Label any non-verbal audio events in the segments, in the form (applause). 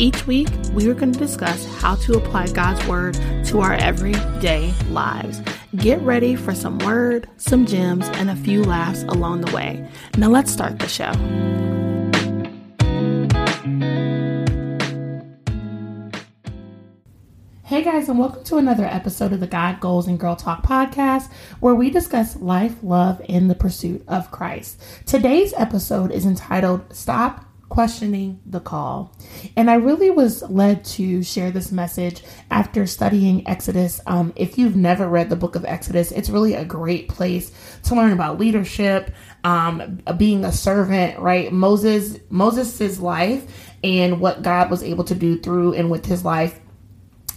Each week, we are going to discuss how to apply God's Word to our everyday lives. Get ready for some word, some gems, and a few laughs along the way. Now, let's start the show. Hey guys, and welcome to another episode of the God Goals and Girl Talk podcast, where we discuss life, love, and the pursuit of Christ. Today's episode is entitled Stop questioning the call. And I really was led to share this message after studying Exodus. Um, if you've never read the book of Exodus, it's really a great place to learn about leadership, um, being a servant, right? Moses, Moses's life and what God was able to do through and with his life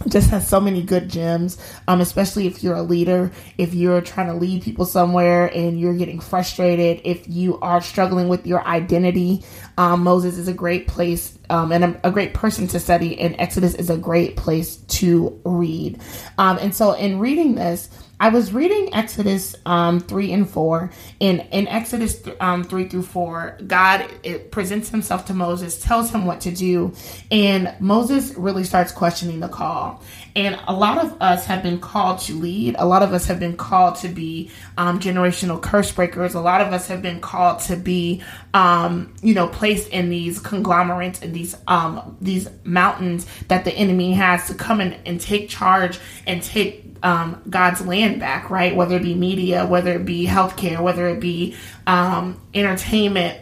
just has so many good gems um, especially if you're a leader if you're trying to lead people somewhere and you're getting frustrated if you are struggling with your identity um, moses is a great place um, and a, a, great person to study and exodus is a great place to read um, and so in reading this I was reading Exodus um, 3 and 4. In, in Exodus um, 3 through 4, God presents himself to Moses, tells him what to do, and Moses really starts questioning the call. And a lot of us have been called to lead. A lot of us have been called to be um, generational curse breakers. A lot of us have been called to be, um, you know, placed in these conglomerates and these um, these mountains that the enemy has to come in and take charge and take um, God's land back, right? Whether it be media, whether it be healthcare, whether it be um, entertainment.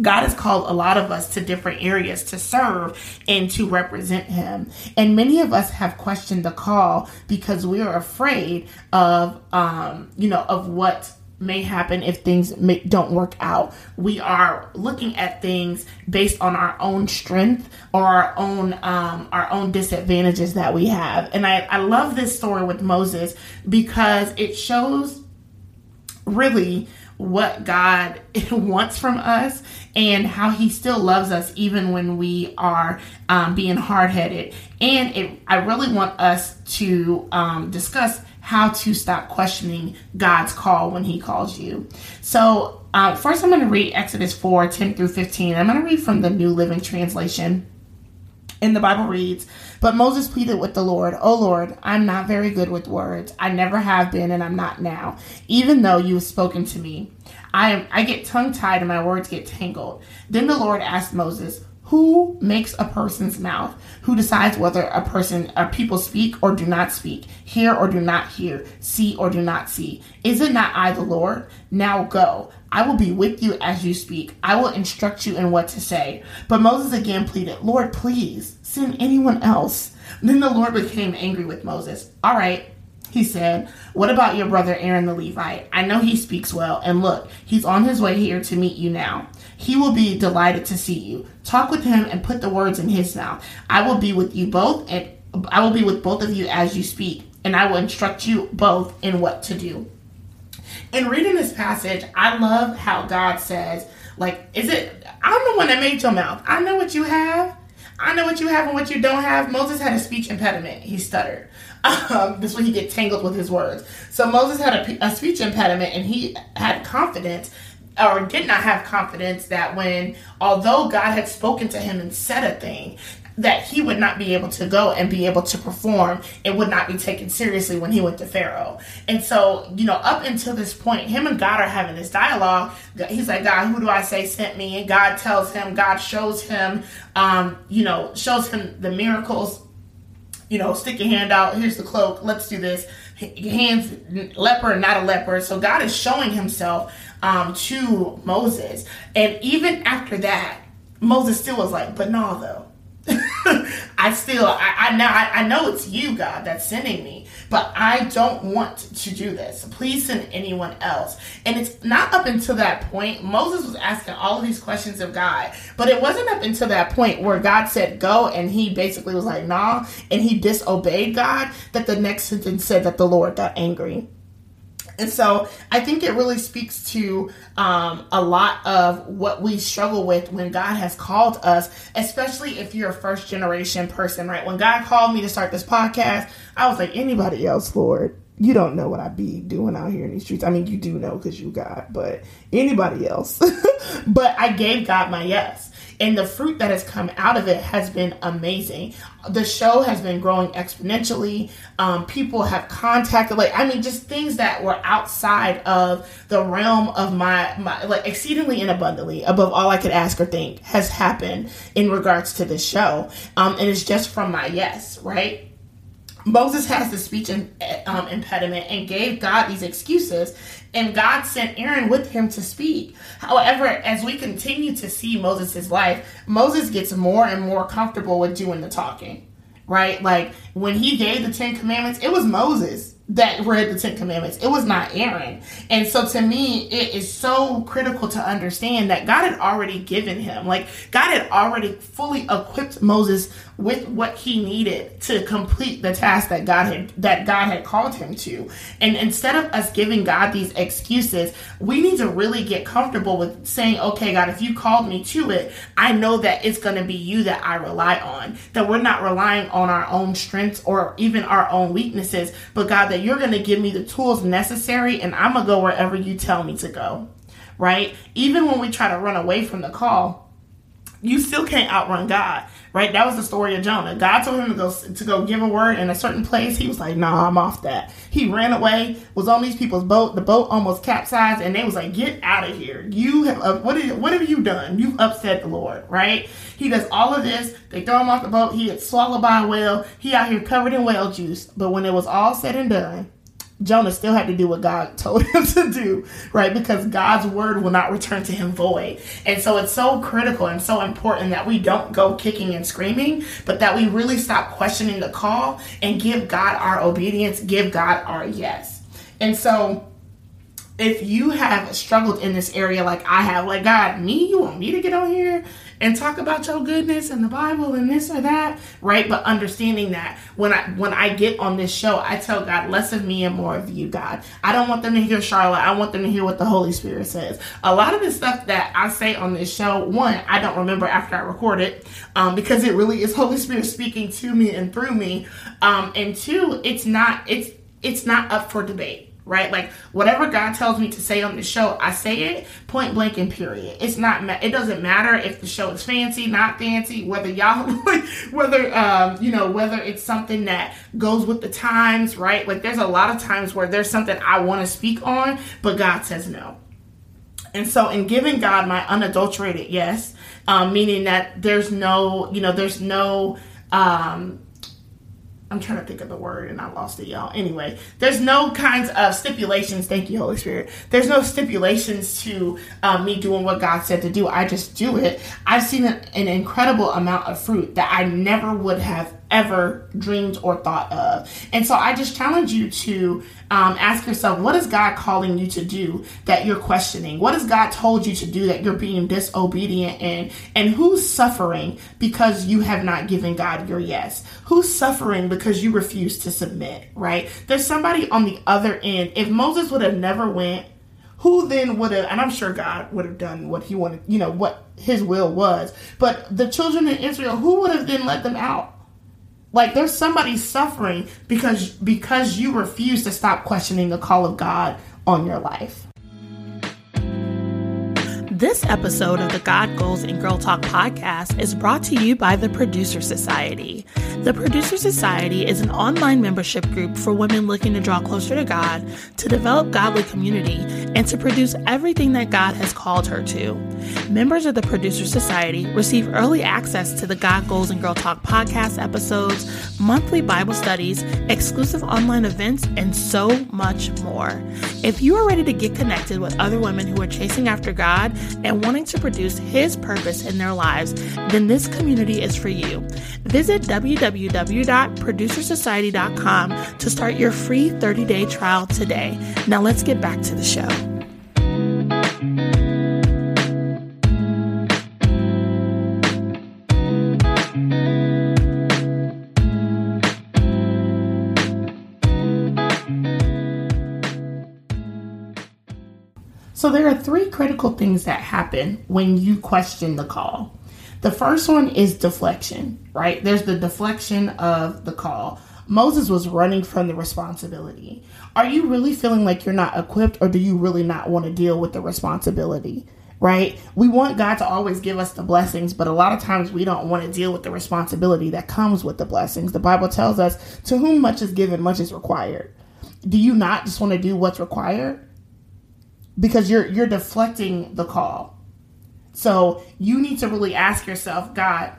God has called a lot of us to different areas to serve and to represent Him. And many of us have questioned the call because we are afraid of, um, you know, of what may happen if things may, don't work out. We are looking at things based on our own strength or our own um, our own disadvantages that we have. And I, I love this story with Moses because it shows really what God (laughs) wants from us and how He still loves us even when we are um, being hard headed. And it, I really want us to um, discuss how to stop questioning God's call when He calls you. So, uh, first, I'm going to read Exodus 4 10 through 15. I'm going to read from the New Living Translation. And the Bible reads, But Moses pleaded with the Lord, O Lord, I'm not very good with words. I never have been, and I'm not now, even though you have spoken to me. I am I get tongue tied and my words get tangled. Then the Lord asked Moses, Who makes a person's mouth? Who decides whether a person or people speak or do not speak, hear or do not hear, see or do not see? Is it not I, the Lord? Now go. I will be with you as you speak. I will instruct you in what to say. But Moses again pleaded, Lord, please send anyone else. Then the Lord became angry with Moses. All right, he said, What about your brother Aaron the Levite? I know he speaks well, and look, he's on his way here to meet you now. He will be delighted to see you. Talk with him and put the words in his mouth. I will be with you both, and I will be with both of you as you speak, and I will instruct you both in what to do. In reading this passage, I love how God says, like, is it, I'm the one that made your mouth. I know what you have. I know what you have and what you don't have. Moses had a speech impediment. He stuttered. (laughs) Um, this way he get tangled with his words. So Moses had a, a speech impediment and he had confidence or did not have confidence that when, although God had spoken to him and said a thing, that he would not be able to go and be able to perform. It would not be taken seriously when he went to Pharaoh. And so, you know, up until this point, him and God are having this dialogue. He's like, God, who do I say sent me? And God tells him, God shows him, um, you know, shows him the miracles. You know, stick your hand out. Here's the cloak. Let's do this. Hands, leper, not a leper. So God is showing himself um, to Moses. And even after that, Moses still was like, but no, though. (laughs) I still, I, I now, I, I, know it's you, God, that's sending me, but I don't want to do this. Please send anyone else. And it's not up until that point. Moses was asking all of these questions of God, but it wasn't up until that point where God said go, and he basically was like, nah, and he disobeyed God, that the next sentence said that the Lord got angry. And so I think it really speaks to um, a lot of what we struggle with when God has called us, especially if you're a first generation person, right? When God called me to start this podcast, I was like, anybody else, Lord, you don't know what I be doing out here in these streets. I mean, you do know because you God, but anybody else. (laughs) but I gave God my yes and the fruit that has come out of it has been amazing. The show has been growing exponentially. Um, people have contacted, like, I mean, just things that were outside of the realm of my, my, like, exceedingly and abundantly, above all I could ask or think, has happened in regards to this show. Um, and it's just from my yes, right? Moses has the speech um, impediment and gave God these excuses, and God sent Aaron with him to speak. However, as we continue to see Moses' life, Moses gets more and more comfortable with doing the talking, right? Like when he gave the Ten Commandments, it was Moses that read the Ten Commandments. It was not Aaron. And so to me, it is so critical to understand that God had already given him, like God had already fully equipped Moses with what he needed to complete the task that God had that God had called him to. And instead of us giving God these excuses, we need to really get comfortable with saying, "Okay, God, if you called me to it, I know that it's going to be you that I rely on. That we're not relying on our own strengths or even our own weaknesses, but God, that you're going to give me the tools necessary and I'm going to go wherever you tell me to go." Right? Even when we try to run away from the call, you still can't outrun God right? That was the story of Jonah. God told him to go to go give a word in a certain place. He was like, "Nah, I'm off that." He ran away. Was on these people's boat. The boat almost capsized, and they was like, "Get out of here! You have uh, what? Is, what have you done? You've upset the Lord, right?" He does all of this. They throw him off the boat. He gets swallowed by a whale. He out here covered in whale juice. But when it was all said and done, Jonah still had to do what God (laughs) told him to do, right? Because God's word will not return to him void. And so it's so critical and so important that we don't go kicking and screaming, but that we really stop questioning the call and give God our obedience, give God our yes. And so if you have struggled in this area like I have, like God, me, you want me to get on here and talk about your goodness and the Bible and this or that, right? But understanding that when I when I get on this show, I tell God less of me and more of you, God. I don't want them to hear Charlotte. I want them to hear what the Holy Spirit says. A lot of the stuff that I say on this show, one, I don't remember after I record it, um, because it really is Holy Spirit speaking to me and through me. Um, and two, it's not it's it's not up for debate right? Like whatever God tells me to say on the show, I say it point blank and period. It's not it doesn't matter if the show is fancy, not fancy, whether y'all (laughs) whether um you know whether it's something that goes with the times, right? Like there's a lot of times where there's something I want to speak on, but God says no. And so, in giving God my unadulterated yes, um, meaning that there's no, you know, there's no um, I'm trying to think of the word and I lost it, y'all. Anyway, there's no kinds of stipulations. Thank you, Holy Spirit. There's no stipulations to um, me doing what God said to do. I just do it. I've seen an, an incredible amount of fruit that I never would have ever dreamed or thought of. And so I just challenge you to um, ask yourself, what is God calling you to do that you're questioning? What has God told you to do that you're being disobedient in? And who's suffering because you have not given God your yes? Who's suffering because you refuse to submit, right? There's somebody on the other end. If Moses would have never went, who then would have, and I'm sure God would have done what he wanted, you know, what his will was. But the children of Israel, who would have then let them out? Like there's somebody suffering because because you refuse to stop questioning the call of God on your life. This episode of the God Goals and Girl Talk podcast is brought to you by the Producer Society. The Producer Society is an online membership group for women looking to draw closer to God, to develop godly community, and to produce everything that God has called her to. Members of the Producer Society receive early access to the God Goals and Girl Talk podcast episodes, monthly Bible studies, exclusive online events, and so much more. If you are ready to get connected with other women who are chasing after God, and wanting to produce His purpose in their lives, then this community is for you. Visit www.producersociety.com to start your free 30 day trial today. Now let's get back to the show. So there are three critical things that happen when you question the call. The first one is deflection, right? There's the deflection of the call. Moses was running from the responsibility. Are you really feeling like you're not equipped or do you really not want to deal with the responsibility? Right? We want God to always give us the blessings, but a lot of times we don't want to deal with the responsibility that comes with the blessings. The Bible tells us, to whom much is given, much is required. Do you not just want to do what's required? Because you're you're deflecting the call. So you need to really ask yourself, God,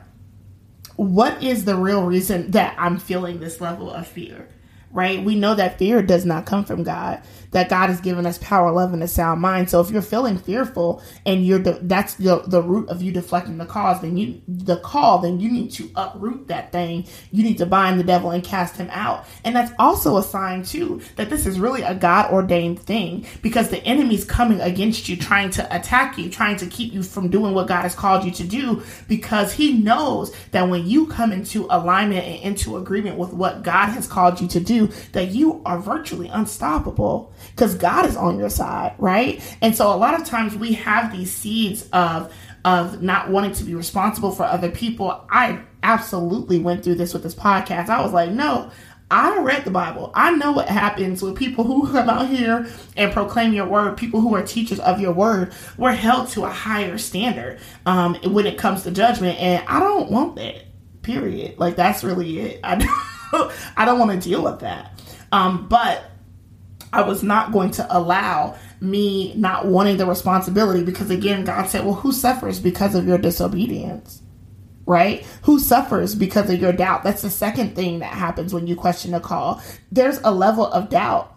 what is the real reason that I'm feeling this level of fear? Right? We know that fear does not come from God that God has given us power, love, and a sound mind. So if you're feeling fearful and you're de- that's the, the root of you deflecting the cause, then you the call, then you need to uproot that thing. You need to bind the devil and cast him out. And that's also a sign too that this is really a God ordained thing because the enemy's coming against you, trying to attack you, trying to keep you from doing what God has called you to do because he knows that when you come into alignment and into agreement with what God has called you to do, that you are virtually unstoppable because God is on your side, right? And so a lot of times we have these seeds of of not wanting to be responsible for other people. I absolutely went through this with this podcast. I was like, no, I read the Bible. I know what happens with people who (laughs) come out here and proclaim your word, people who are teachers of your word. We're held to a higher standard um, when it comes to judgment. And I don't want that, period. Like, that's really it. I (laughs) I don't want to deal with that. Um, but I was not going to allow me not wanting the responsibility because again, God said, well, who suffers because of your disobedience? Right? Who suffers because of your doubt? That's the second thing that happens when you question a call. There's a level of doubt.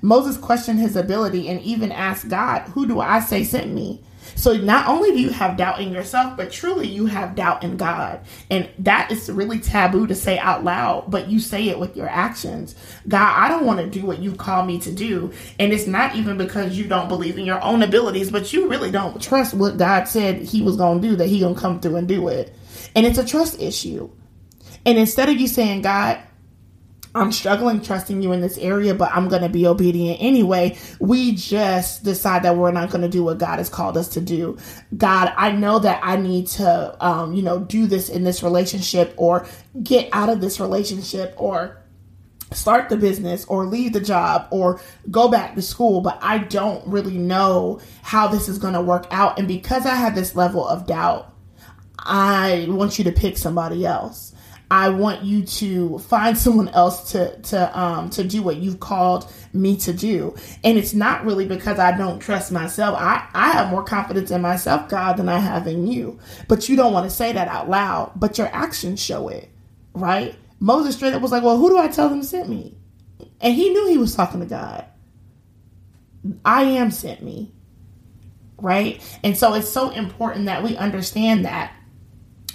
Moses questioned his ability and even asked God, Who do I say sent me? So not only do you have doubt in yourself, but truly you have doubt in God. And that is really taboo to say out loud, but you say it with your actions. God, I don't want to do what you call me to do. And it's not even because you don't believe in your own abilities, but you really don't trust what God said he was going to do, that he going to come through and do it. And it's a trust issue. And instead of you saying, God, I'm struggling trusting you in this area, but I'm going to be obedient anyway. We just decide that we're not going to do what God has called us to do. God, I know that I need to, um, you know, do this in this relationship or get out of this relationship or start the business or leave the job or go back to school, but I don't really know how this is going to work out. And because I have this level of doubt, I want you to pick somebody else. I want you to find (laughs) someone else to to um to do what you've called me to do. And it's not really because I don't trust myself. I I have more confidence in myself, God, than I have in you. But you don't want to say that out loud, but your actions show it, right? Moses straight up was like, "Well, who do I tell them sent me?" And he knew he was talking to God. I am sent me. Right? And so it's so important that we understand that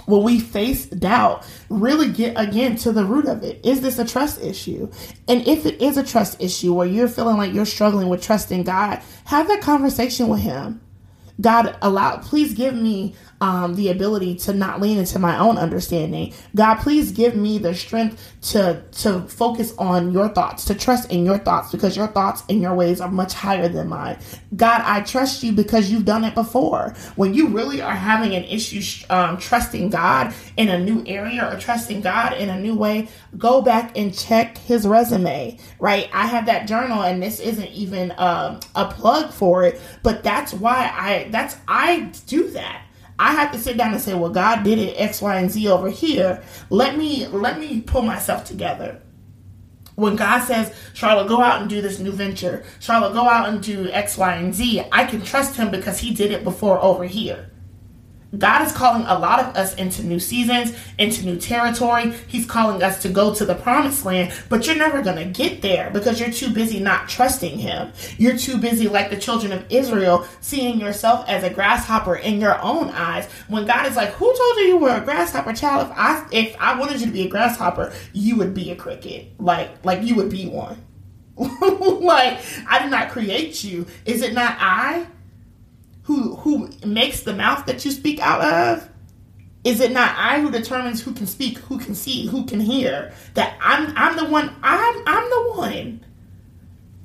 when we face doubt, really get again to the root of it. Is this a trust issue? And if it is a trust issue where you're feeling like you're struggling with trusting God, have that conversation with Him. God, allow, please give me um, the ability to not lean into my own understanding. God, please give me the strength to to focus on your thoughts, to trust in your thoughts, because your thoughts and your ways are much higher than mine. God, I trust you because you've done it before. When you really are having an issue um, trusting God in a new area or trusting God in a new way, go back and check His resume. Right? I have that journal, and this isn't even um, a plug for it, but that's why I that's I do that I have to sit down and say, well, God did it X, Y, and Z over here. Let me let me pull myself together. When God says, Charlotte, go out and do this new venture. Charlotte, go out and do X, Y, and Z. I can trust him because he did it before over here. God is calling a lot of us into new seasons, into new territory. He's calling us to go to the promised land, but you're never going to get there because you're too busy not trusting Him. You're too busy, like the children of Israel, seeing yourself as a grasshopper in your own eyes. When God is like, "Who told you you were a grasshopper, child? If I if I wanted you to be a grasshopper, you would be a cricket. Like like you would be one. (laughs) like I did not create you. Is it not I?" Who who makes the mouth that you speak out of? Is it not I who determines who can speak, who can see, who can hear? That I'm I'm the one I'm I'm the one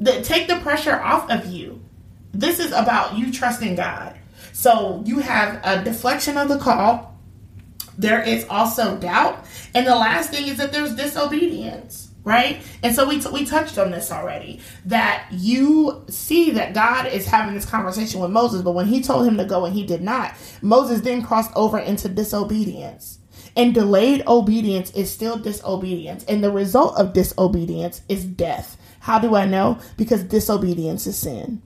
that take the pressure off of you. This is about you trusting God. So you have a deflection of the call. There is also doubt. And the last thing is that there's disobedience right? And so we, t- we touched on this already that you see that God is having this conversation with Moses, but when he told him to go and he did not, Moses then crossed over into disobedience. And delayed obedience is still disobedience. And the result of disobedience is death. How do I know? Because disobedience is sin.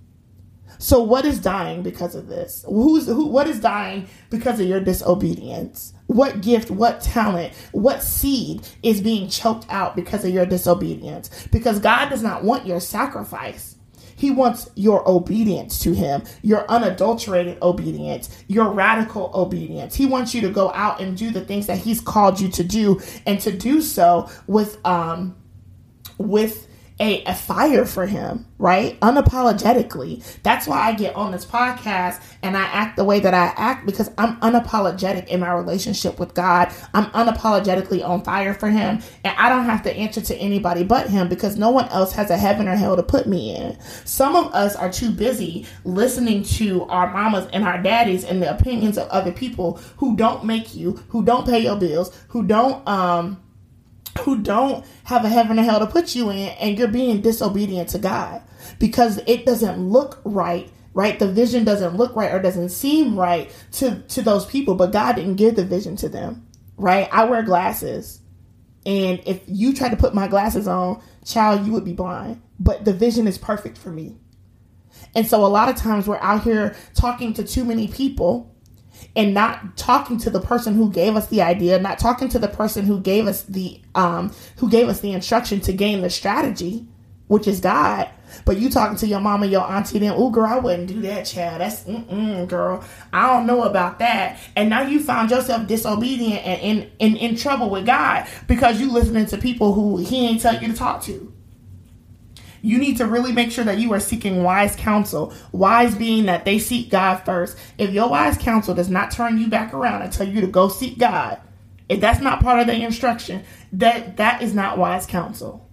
So what is dying because of this? Who's who what is dying because of your disobedience? What gift, what talent, what seed is being choked out because of your disobedience? Because God does not want your sacrifice. He wants your obedience to Him, your unadulterated obedience, your radical obedience. He wants you to go out and do the things that He's called you to do, and to do so with um with a, a fire for him, right? Unapologetically. That's why I get on this podcast and I act the way that I act because I'm unapologetic in my relationship with God. I'm unapologetically on fire for him. And I don't have to answer to anybody but him because no one else has a heaven or hell to put me in. Some of us are too busy listening to our mamas and our daddies and the opinions of other people who don't make you, who don't pay your bills, who don't, um, who don't have a heaven or hell to put you in and you're being disobedient to God. Because it doesn't look right right? The vision doesn't look right or doesn't seem right to to those people but God didn't give the vision to them right? I wear glasses. And if you try to put my glasses on child you would be blind. But the vision is perfect for me. And so a lot of times we're out here talking to too many people and not talking to the person who gave us the idea, not talking to the person who gave us the um who gave us the instruction to gain the strategy, which is God. But you talking to your mama, your auntie, then, oh girl, I wouldn't do that, child. That's mm girl. I don't know about that. And now you found yourself disobedient and in, in, in trouble with God because you listening to people who he ain't tell you to talk to you need to really make sure that you are seeking wise counsel. Wise being that they seek God first. If your wise counsel does not turn you back around and tell you to go seek God, if that's not part of the instruction, that that is not wise counsel.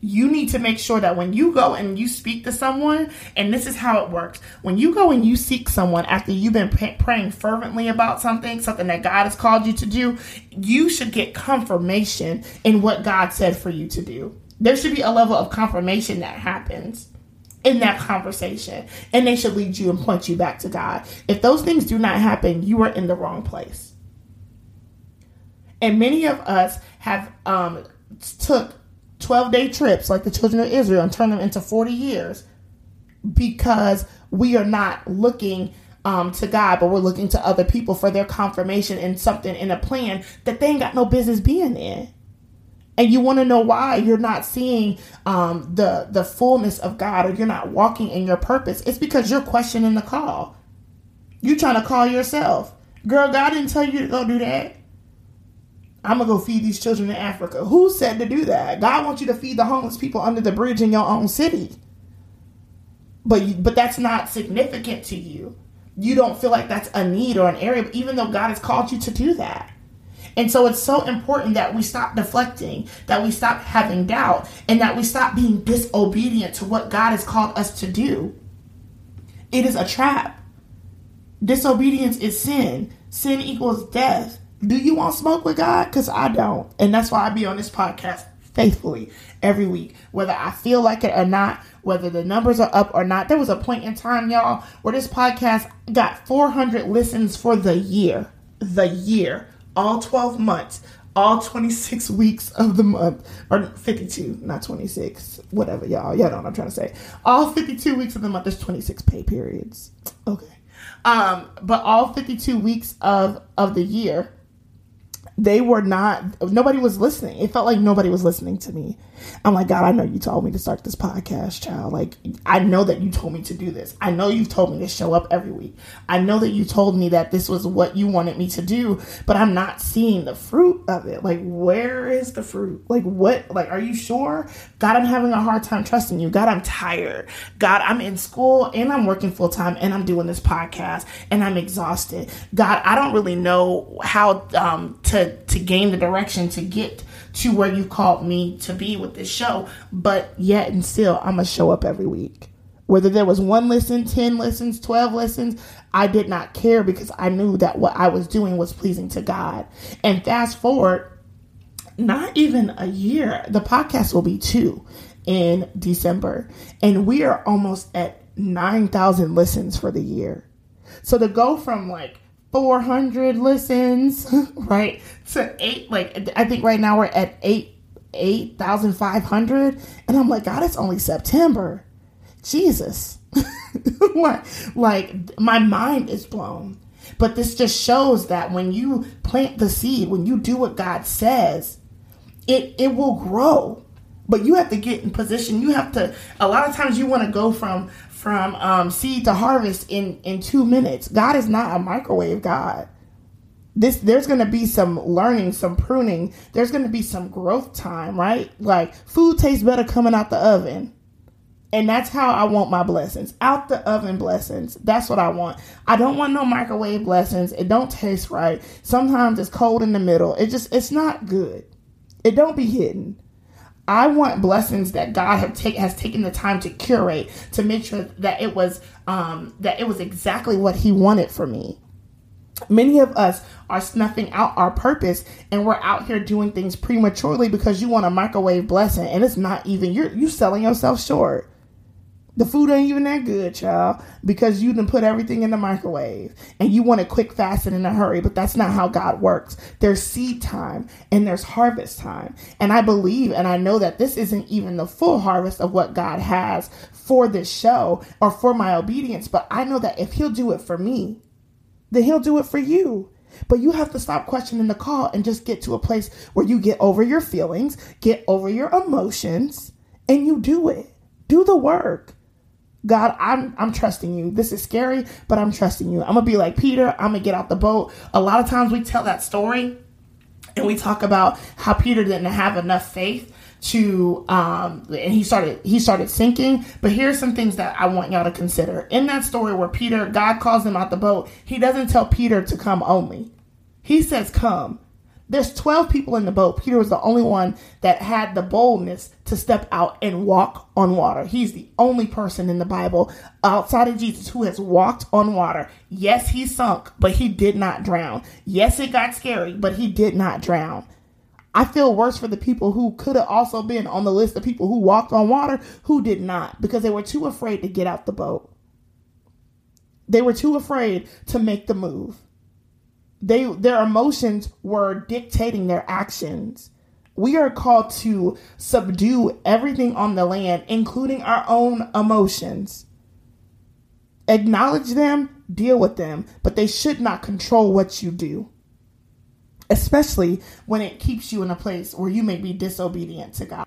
You need to make sure that when you go and you speak to someone, and this is how it works when you go and you seek someone after you've been praying fervently about something, something that God has called you to do, you should get confirmation in what God said for you to do there should be a level of confirmation that happens in that conversation and they should lead you and point you back to God. If those things do not happen, you are in the wrong place. And many of us have um, took 12 day trips like the children of Israel and turned them into 40 years because we are not looking um, to God, but we're looking to other people for their confirmation in something in a plan that they ain't got no business being in. And you want to know why you're not seeing um, the the fullness of God, or you're not walking in your purpose. It's because you're questioning the call. You're trying to call yourself, girl. God didn't tell you to go do that. I'm gonna go feed these children in Africa. Who said to do that? God wants you to feed the homeless people under the bridge in your own city. But you, but that's not significant to you. You don't feel like that's a need or an area, even though God has called you to do that. And so it's so important that we stop deflecting, that we stop having doubt, and that we stop being disobedient to what God has called us to do. It is a trap. Disobedience is sin. Sin equals death. Do you want smoke with God? Because I don't. And that's why I be on this podcast faithfully every week, whether I feel like it or not, whether the numbers are up or not. There was a point in time, y'all, where this podcast got 400 listens for the year. The year. All 12 months. All 26 (laughs) weeks of the month, or 52, not 26, whatever, y'all. Y'all know what I'm trying to say. All 52 weeks of the month, there's 26 pay periods. Okay. Um, but all 52 weeks of of the year, they were not nobody was listening it felt like nobody was listening to me i'm like god i know you told me to start this podcast child. Like i know that you told me to do this. I know you've told me to show up every week. I know that you told me that this was what you wanted me to do but i'm not seeing the fruit of it. Like where is the fruit? Like what like are you sure? God i'm having a hard time trusting you. God i'm tired. God i'm in school and i'm working full-time and i'm doing this podcast and i'm exhausted. God i don't really know how um to to gain the direction to get to where you called me to be with this show. But yet and still, I'm gonna show up every week. Whether there was one listen, 10 listens, 12 listens, I did not care because I knew that what I was doing was pleasing to God. And fast forward, not even a year, the podcast will be two in December. And we are almost at 9,000 listens for the year. So to go from like 400 listens, (laughs) right? To eight, like, I think right now we're at eight, 8,500. And I'm like, God, it's only September. Jesus. (laughs) like, like, my mind is blown. But this just shows that when you plant the seed, when you do what God says, it, it will grow. But you have to get in position. You have to, a lot of times you want to go from from um, seed to harvest in in two minutes. God is not a microwave God. This there's going to be some learning, some pruning. There's going to be some growth time, right? Like food tastes better coming out the oven. And that's how I want my blessings. Out the oven blessings. That's what I want. I don't want no microwave blessings. It don't taste right. Sometimes it's cold in the middle. It just it's not good. It don't be hidden. I want blessings that God have take, has taken the time to curate to make sure that it was um, that it was exactly what He wanted for me. Many of us are snuffing out our purpose and we're out here doing things prematurely because you want a microwave blessing and it's not even you're you selling yourself short. The food ain't even that good, child, because you done put everything in the microwave and you want it quick, fast, and in a hurry. But that's not how God works. There's seed time and there's harvest time. And I believe and I know that this isn't even the full harvest of what God has for this show or for my obedience. But I know that if He'll do it for me, then He'll do it for you. But you have to stop questioning the call and just get to a place where you get over your feelings, get over your emotions, and you do it. Do the work. God, I'm I'm trusting you. This is scary, but I'm trusting you. I'm gonna be like Peter. I'm gonna get out the boat. A lot of times we tell that story, and we talk about how Peter didn't have enough faith to um and he started he started sinking but here's some things that i want y'all to consider in that story where peter god calls him out the boat he doesn't tell peter to come only he says come there's 12 people in the boat. Peter was the only one that had the boldness to step out and walk on water. He's the only person in the Bible outside of Jesus who has walked on water. Yes, he sunk, but he did not drown. Yes, it got scary, but he did not drown. I feel worse for the people who could have also been on the list of people who walked on water who did not because they were too afraid to get out the boat. They were too afraid to make the move. They their emotions were dictating their actions. We are called to subdue everything on the land, including our own emotions. Acknowledge them, deal with them, but they should not control what you do, especially when it keeps you in a place where you may be disobedient to God.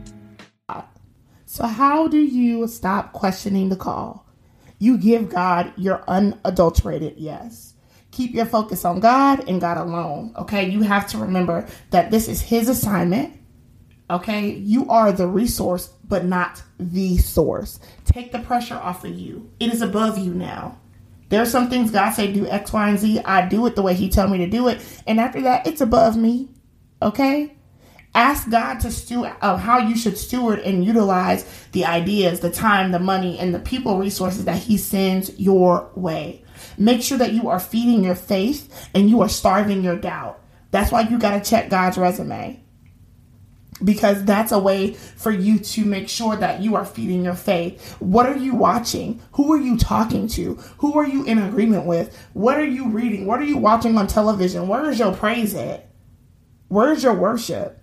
So, how do you stop questioning the call? You give God your unadulterated yes. Keep your focus on God and God alone. Okay, you have to remember that this is His assignment. Okay, you are the resource, but not the source. Take the pressure off of you. It is above you now. There are some things God say do X, Y, and Z. I do it the way He tell me to do it, and after that, it's above me. Okay, Ask God to steward of uh, how you should steward and utilize the ideas, the time, the money, and the people resources that He sends your way. Make sure that you are feeding your faith and you are starving your doubt. That's why you got to check God's resume. Because that's a way for you to make sure that you are feeding your faith. What are you watching? Who are you talking to? Who are you in agreement with? What are you reading? What are you watching on television? Where is your praise at? Where's your worship?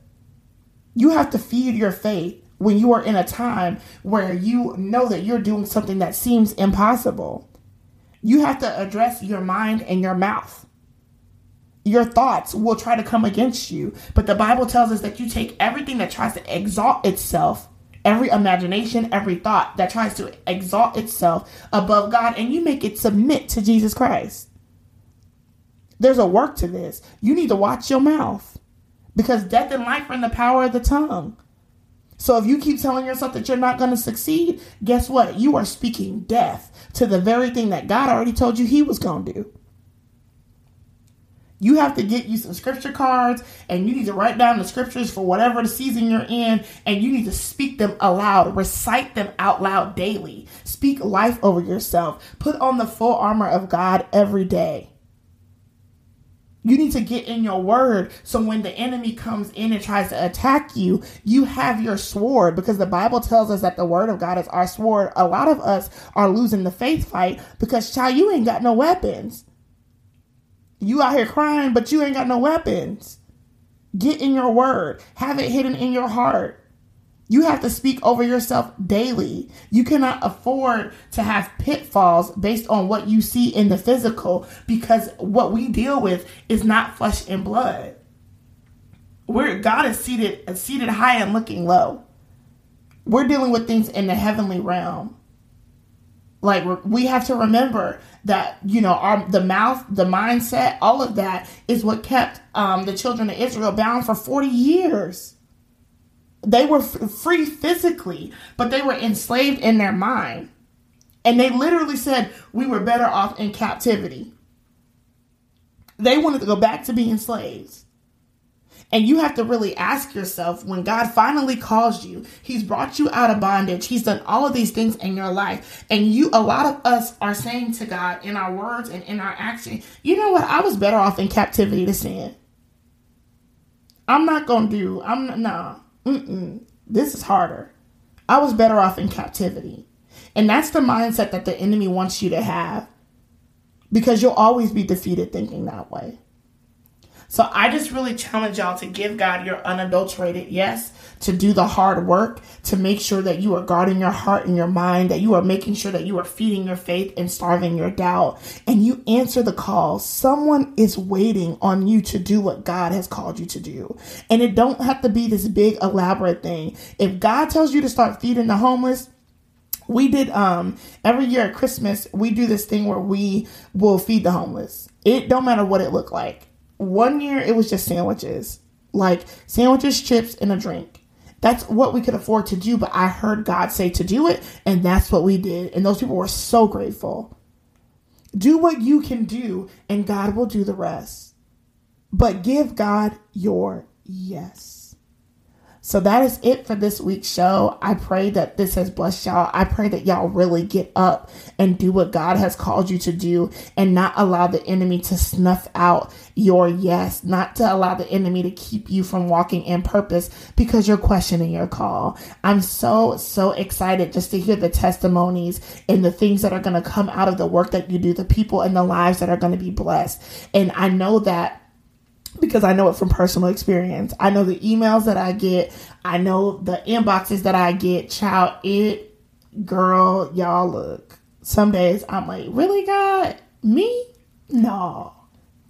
You have to feed your faith when you are in a time where you know that you're doing something that seems impossible. You have to address your mind and your mouth. Your thoughts will try to come against you, but the Bible tells us that you take everything that tries to exalt itself, every imagination, every thought that tries to exalt itself above God, and you make it submit to Jesus Christ. There's a work to this. You need to watch your mouth because death and life are in the power of the tongue. So if you keep telling yourself that you're not going to succeed, guess what? You are speaking death to the very thing that God already told you he was going to do. You have to get you some scripture cards and you need to write down the scriptures for whatever the season you're in and you need to speak them aloud, recite them out loud daily. Speak life over yourself. Put on the full armor of God every day. You need to get in your word so when the enemy comes in and tries to attack you, you have your sword because the Bible tells us that the word of God is our sword. A lot of us are losing the faith fight because, child, you ain't got no weapons. You out here crying, but you ain't got no weapons. Get in your word, have it hidden in your heart. You have to speak over yourself daily. You cannot afford to have pitfalls based on what you see in the physical because what we deal with is not flesh and blood. Where God is seated seated high and looking low. We're dealing with things in the heavenly realm. Like we have to remember that you know our the mouth, the mindset, all of that is what kept um, the children of Israel bound for forty years they were f- free physically, but they were enslaved in their mind. And they literally said, We were better off in captivity. They wanted to go back to being slaves. And you have to really ask yourself when God finally calls you, He's brought you out of bondage, He's done all of these things in your life. And you, a lot of us are saying to God in our words and in our action, you know what? I was better off in captivity to sin. I'm not going to do, I'm not, nah. Mm-mm, this is harder. I was better off in captivity. And that's the mindset that the enemy wants you to have because you'll always be defeated thinking that way. So I just really challenge y'all to give God your unadulterated yes, to do the hard work, to make sure that you are guarding your heart and your mind, that you are making sure that you are feeding your faith and starving your doubt, and you answer the call. Someone is waiting on you to do what God has called you to do. And it don't have to be this big elaborate thing. If God tells you to start feeding the homeless, we did um every year at Christmas we do this thing where we will feed the homeless. It don't matter what it looked like one year it was just sandwiches, like sandwiches, chips, and a drink. That's what we could afford to do, but I heard God say to do it, and that's what we did. And those people were so grateful. Do what you can do, and God will do the rest. But give God your yes. So that is it for this week's show. I pray that this has blessed y'all. I pray that y'all really get up and do what God has called you to do and not allow the enemy to snuff out your yes, not to allow the enemy to keep you from walking in purpose because you're questioning your call. I'm so, so excited just to hear the testimonies and the things that are going to come out of the work that you do, the people and the lives that are going to be blessed. And I know that because I know it from personal experience. I know the emails that I get, I know the inboxes that I get. Child, it, girl, y'all look. Some days I'm like, really, God? Me? No.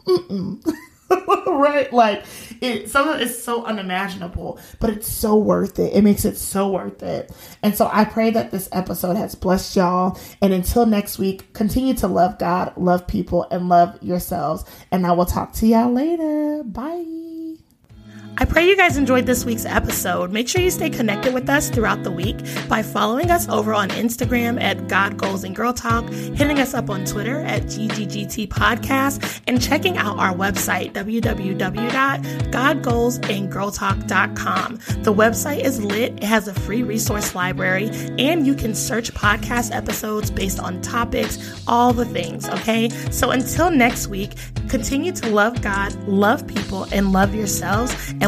Mm-mm. (laughs) (laughs) right? Like it some it's so unimaginable, but it's so worth it. It makes it so worth it. And so I pray that this episode has blessed y'all. And until next week, continue to love God, love people, and love yourselves. And I will talk to y'all later. Bye. I pray you guys enjoyed this week's episode. Make sure you stay connected with us throughout the week by following us over on Instagram at God Goals and Girl Talk, hitting us up on Twitter at GGGT Podcast, and checking out our website, www.godgoalsandgirltalk.com. The website is lit, it has a free resource library, and you can search podcast episodes based on topics, all the things, okay? So until next week, continue to love God, love people, and love yourselves. And